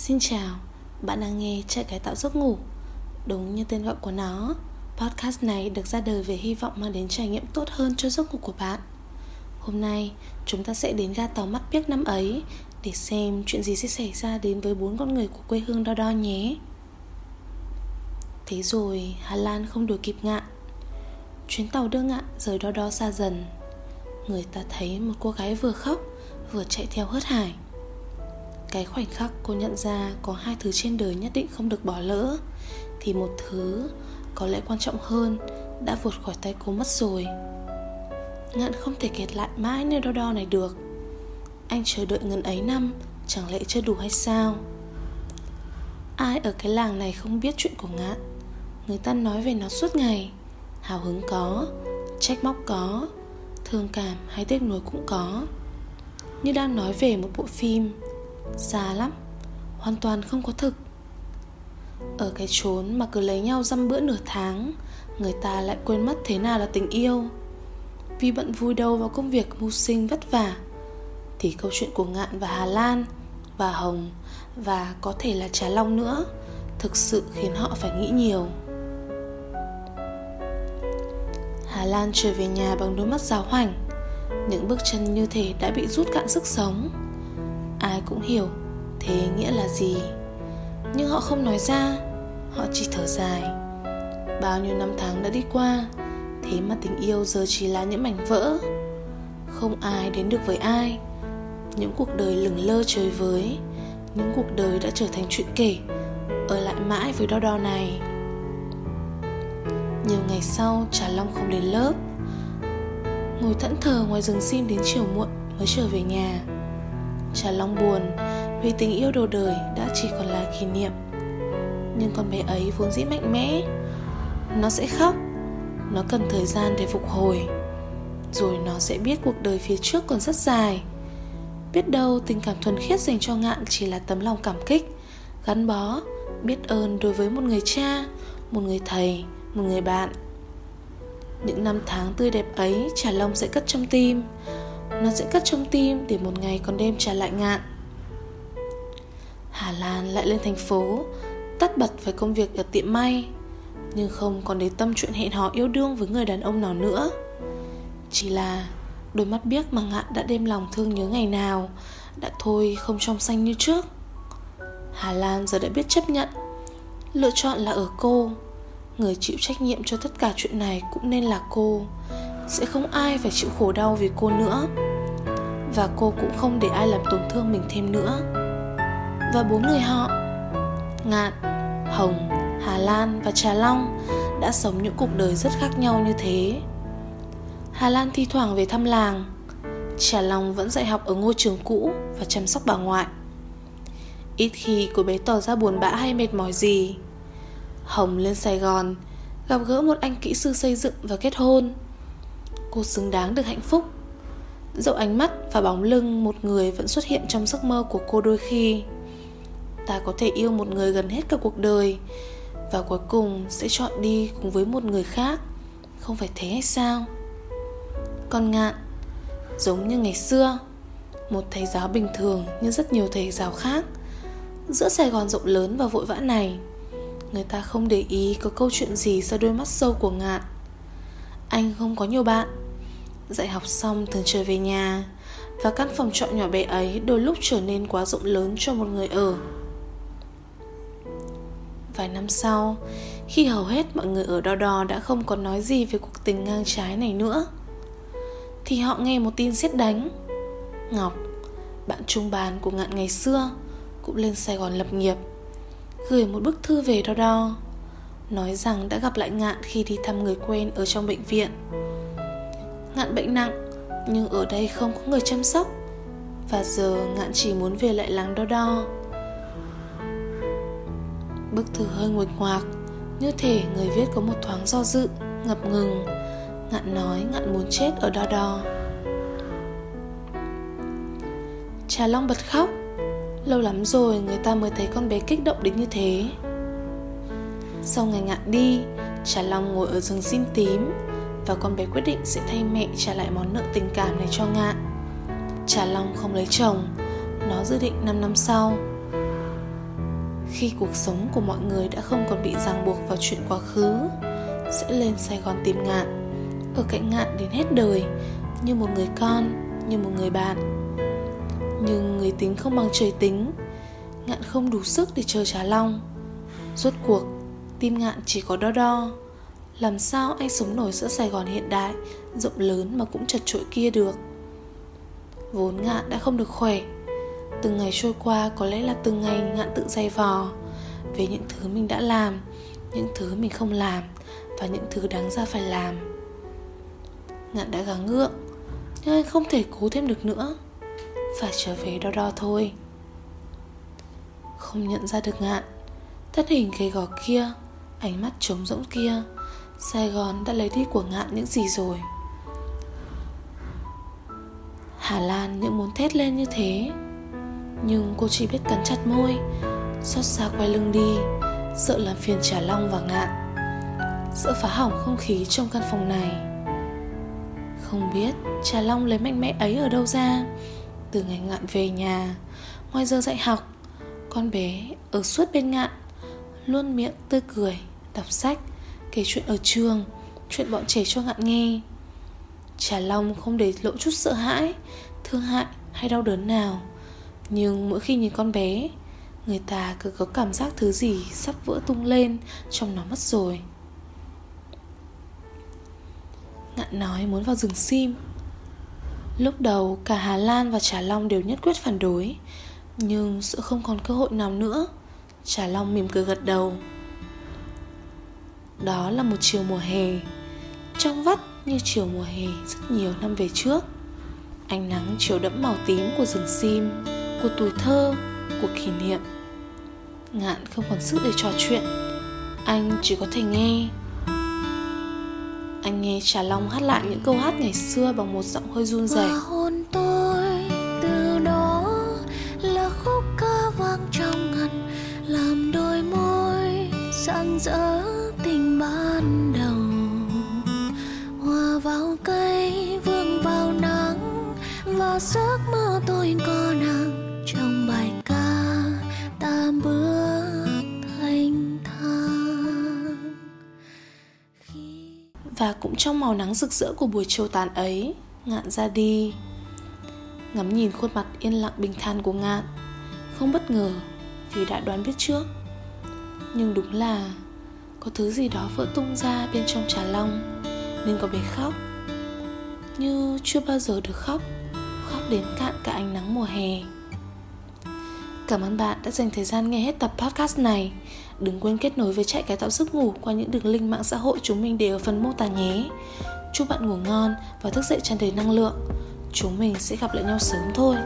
Xin chào, bạn đang nghe Chạy cải tạo giấc ngủ. Đúng như tên gọi của nó Podcast này được ra đời với hy vọng mang đến trải nghiệm tốt hơn cho giấc ngủ của bạn. Hôm nay chúng ta sẽ đến ga tàu mắt biếc năm ấy Để xem chuyện gì sẽ xảy ra đến với bốn con người của quê hương đo đo nhé. Thế rồi Hà Lan không đuổi kịp ngạn Chuyến tàu đưa ngạn rời đo đo xa dần. Người ta thấy một cô gái vừa khóc Vừa chạy theo hớt hải cái khoảnh khắc cô nhận ra có hai thứ trên đời nhất định không được bỏ lỡ, thì một thứ có lẽ quan trọng hơn đã vụt khỏi tay cô mất rồi. Ngạn không thể kẹt lại mãi nơi đo đo này được. Anh chờ đợi ngần ấy năm, chẳng lẽ chưa đủ hay sao? Ai ở cái làng này không biết chuyện của ngạn? Người ta nói về nó suốt ngày. Hào hứng có, trách móc có, thương cảm hay tiếc nuối cũng có. Như đang nói về một bộ phim Xa lắm, Hoàn toàn không có thực. Ở cái chốn mà cứ lấy nhau dăm bữa nửa tháng, Người ta lại quên mất thế nào là tình yêu. Vì bận vui đầu vào công việc mưu sinh vất vả, Thì câu chuyện của Ngạn và Hà Lan Và Hồng Và có thể là Trà Long nữa Thực sự khiến họ phải nghĩ nhiều. Hà Lan trở về nhà bằng đôi mắt giáo hoành. Những bước chân như thể đã bị rút cạn sức sống ai cũng hiểu thế nghĩa là gì. Nhưng họ không nói ra, họ chỉ thở dài. Bao nhiêu năm tháng đã đi qua, thế mà tình yêu giờ chỉ là những mảnh vỡ. Không ai đến được với ai. Những cuộc đời lừng lơ trời với, những cuộc đời đã trở thành chuyện kể, ở lại mãi với đo đo này. Nhiều ngày sau, trà long không đến lớp. Ngồi thẫn thờ ngoài rừng sim đến chiều muộn mới trở về nhà. Trà Long buồn vì tình yêu đồ đời đã chỉ còn là kỷ niệm. Nhưng con bé ấy vốn dĩ mạnh mẽ. Nó sẽ khóc Nó cần thời gian để phục hồi Rồi nó sẽ biết cuộc đời phía trước còn rất dài. Biết đâu tình cảm thuần khiết dành cho ngạn chỉ là tấm lòng cảm kích Gắn bó, biết ơn đối với một người cha, một người thầy, một người bạn. Những năm tháng tươi đẹp ấy Trà Long sẽ cất trong tim nó sẽ cất trong tim để một ngày còn đêm trả lại ngạn. Hà Lan lại lên thành phố, Tất bật với công việc ở tiệm may, Nhưng không còn để tâm chuyện hẹn hò yêu đương với người đàn ông nào nữa. Chỉ là đôi mắt biếc mà ngạn đã đêm lòng thương nhớ ngày nào Đã thôi không trong xanh như trước. Hà Lan giờ đã biết chấp nhận, Lựa chọn là ở cô. Người chịu trách nhiệm cho tất cả chuyện này cũng nên là cô. Sẽ không ai phải chịu khổ đau vì cô nữa và cô cũng không để ai làm tổn thương mình thêm nữa. Và bốn người họ, ngạn, hồng, hà lan và trà long đã sống những cuộc đời rất khác nhau như thế. Hà lan thi thoảng về thăm làng, trà long vẫn dạy học ở ngôi trường cũ và chăm sóc bà ngoại. Ít khi cô bé tỏ ra buồn bã hay mệt mỏi gì. Hồng lên sài gòn, gặp gỡ một anh kỹ sư xây dựng và kết hôn. Cô xứng đáng được hạnh phúc. Dẫu ánh mắt và bóng lưng một người vẫn xuất hiện trong giấc mơ của cô đôi khi. Ta có thể yêu một người gần hết cả cuộc đời Và cuối cùng sẽ chọn đi cùng với một người khác. Không phải thế hay sao? Còn ngạn, Giống như ngày xưa, Một thầy giáo bình thường như rất nhiều thầy giáo khác. Giữa Sài Gòn rộng lớn và vội vã này, Người ta không để ý có câu chuyện gì sau đôi mắt sâu của ngạn. Anh không có nhiều bạn Dạy học xong thường trở về nhà. Và căn phòng trọ nhỏ bé ấy đôi lúc trở nên quá rộng lớn cho một người ở. Vài năm sau Khi hầu hết mọi người ở đo đò đã không còn nói gì về cuộc tình ngang trái này nữa Thì họ nghe một tin xét đánh. Ngọc, bạn trung bàn của ngạn ngày xưa Cũng lên Sài Gòn lập nghiệp Gửi một bức thư về đo đo Nói rằng đã gặp lại ngạn khi đi thăm người quen ở trong bệnh viện. Ngạn bệnh nặng, Nhưng ở đây không có người chăm sóc. Và giờ Ngạn chỉ muốn về lại làng đo đo. Bức thư hơi nguệch ngoạc, Như thể người viết có một thoáng do dự, Ngập ngừng. Ngạn nói Ngạn muốn chết ở đo đo. Trà Long bật khóc. Lâu lắm rồi người ta mới thấy con bé kích động đến như thế. Sau ngày ngạn đi Trà Long ngồi ở rừng sim tím và con bé quyết định sẽ thay mẹ trả lại món nợ tình cảm này cho Ngạn. Trà Long không lấy chồng, nó dự định 5 năm sau. khi cuộc sống của mọi người đã không còn bị ràng buộc vào chuyện quá khứ sẽ lên sài gòn tìm ngạn ở cạnh ngạn đến hết đời như một người con như một người bạn nhưng người tính không bằng trời tính ngạn không đủ sức để chờ trà long rốt cuộc tim ngạn chỉ có đo đo làm sao anh sống nổi giữa sài gòn hiện đại, rộng lớn mà cũng chật trội kia được? Vốn ngạn đã không được khỏe. Từng ngày trôi qua, có lẽ là từng ngày ngạn tự dày vò về những thứ mình đã làm, những thứ mình không làm và những thứ đáng ra phải làm. Ngạn đã gắng ngượng nhưng anh không thể cố thêm được nữa. Phải trở về đo đo thôi. Không nhận ra được ngạn, thân hình gầy gò kia, ánh mắt trống rỗng kia sài gòn đã lấy đi của ngạn những gì rồi. Hà lan những muốn thét lên như thế, nhưng cô chỉ biết cắn chặt môi, xót xa quay lưng đi, sợ làm phiền trả long và ngạn, sợ phá hỏng không khí trong căn phòng này. Không biết trà long lấy mạnh mẽ ấy ở đâu ra. Từ ngày ngạn về nhà, ngoài giờ dạy học, con bé ở suốt bên ngạn, luôn miệng tươi cười, đọc sách kể chuyện ở trường, chuyện bọn trẻ cho ngạn nghe. Trà long không để lộ chút sợ hãi, thương hại hay đau đớn nào. Nhưng mỗi khi nhìn con bé, người ta cứ có cảm giác thứ gì sắp vỡ tung lên trong nó mất rồi. Ngạn nói muốn vào rừng sim. Lúc đầu, cả hà lan và trà long đều nhất quyết phản đối. Nhưng sợ không còn cơ hội nào nữa trà long mỉm cười gật đầu đó là một chiều mùa hè. Trong vắt như chiều mùa hè rất nhiều năm về trước, ánh nắng chiều đẫm màu tím của rừng sim, của tuổi thơ, của kỷ niệm. Ngạn không còn sức để trò chuyện. Anh chỉ có thể nghe. Anh nghe trà long hát lại những câu hát ngày xưa bằng một giọng hơi run rẩy. Hôn tôi từ đó là khúc ca vang trong ngần làm đôi môi rạng rỡ ban đầu. Hòa vào cây, vương vào nắng, và giấc mơ tôi có nàng trong bài ca ta bước thanh thang khi Và cũng trong màu nắng rực rỡ của buổi chiều tàn ấy, Ngạn ra đi. Ngắm nhìn khuôn mặt yên lặng bình thản của Ngạn, Không bất ngờ vì đã đoán biết trước. Nhưng đúng là có thứ gì đó vỡ tung ra bên trong trà long Nên có bé khóc Như chưa bao giờ được khóc Khóc đến cạn cả ánh nắng mùa hè Cảm ơn bạn đã dành thời gian nghe hết tập podcast này. Đừng quên kết nối với trại cải tạo giấc ngủ qua những đường link mạng xã hội chúng mình để ở phần mô tả nhé. Chúc bạn ngủ ngon và thức dậy tràn đầy năng lượng. Chúng mình sẽ gặp lại nhau sớm thôi.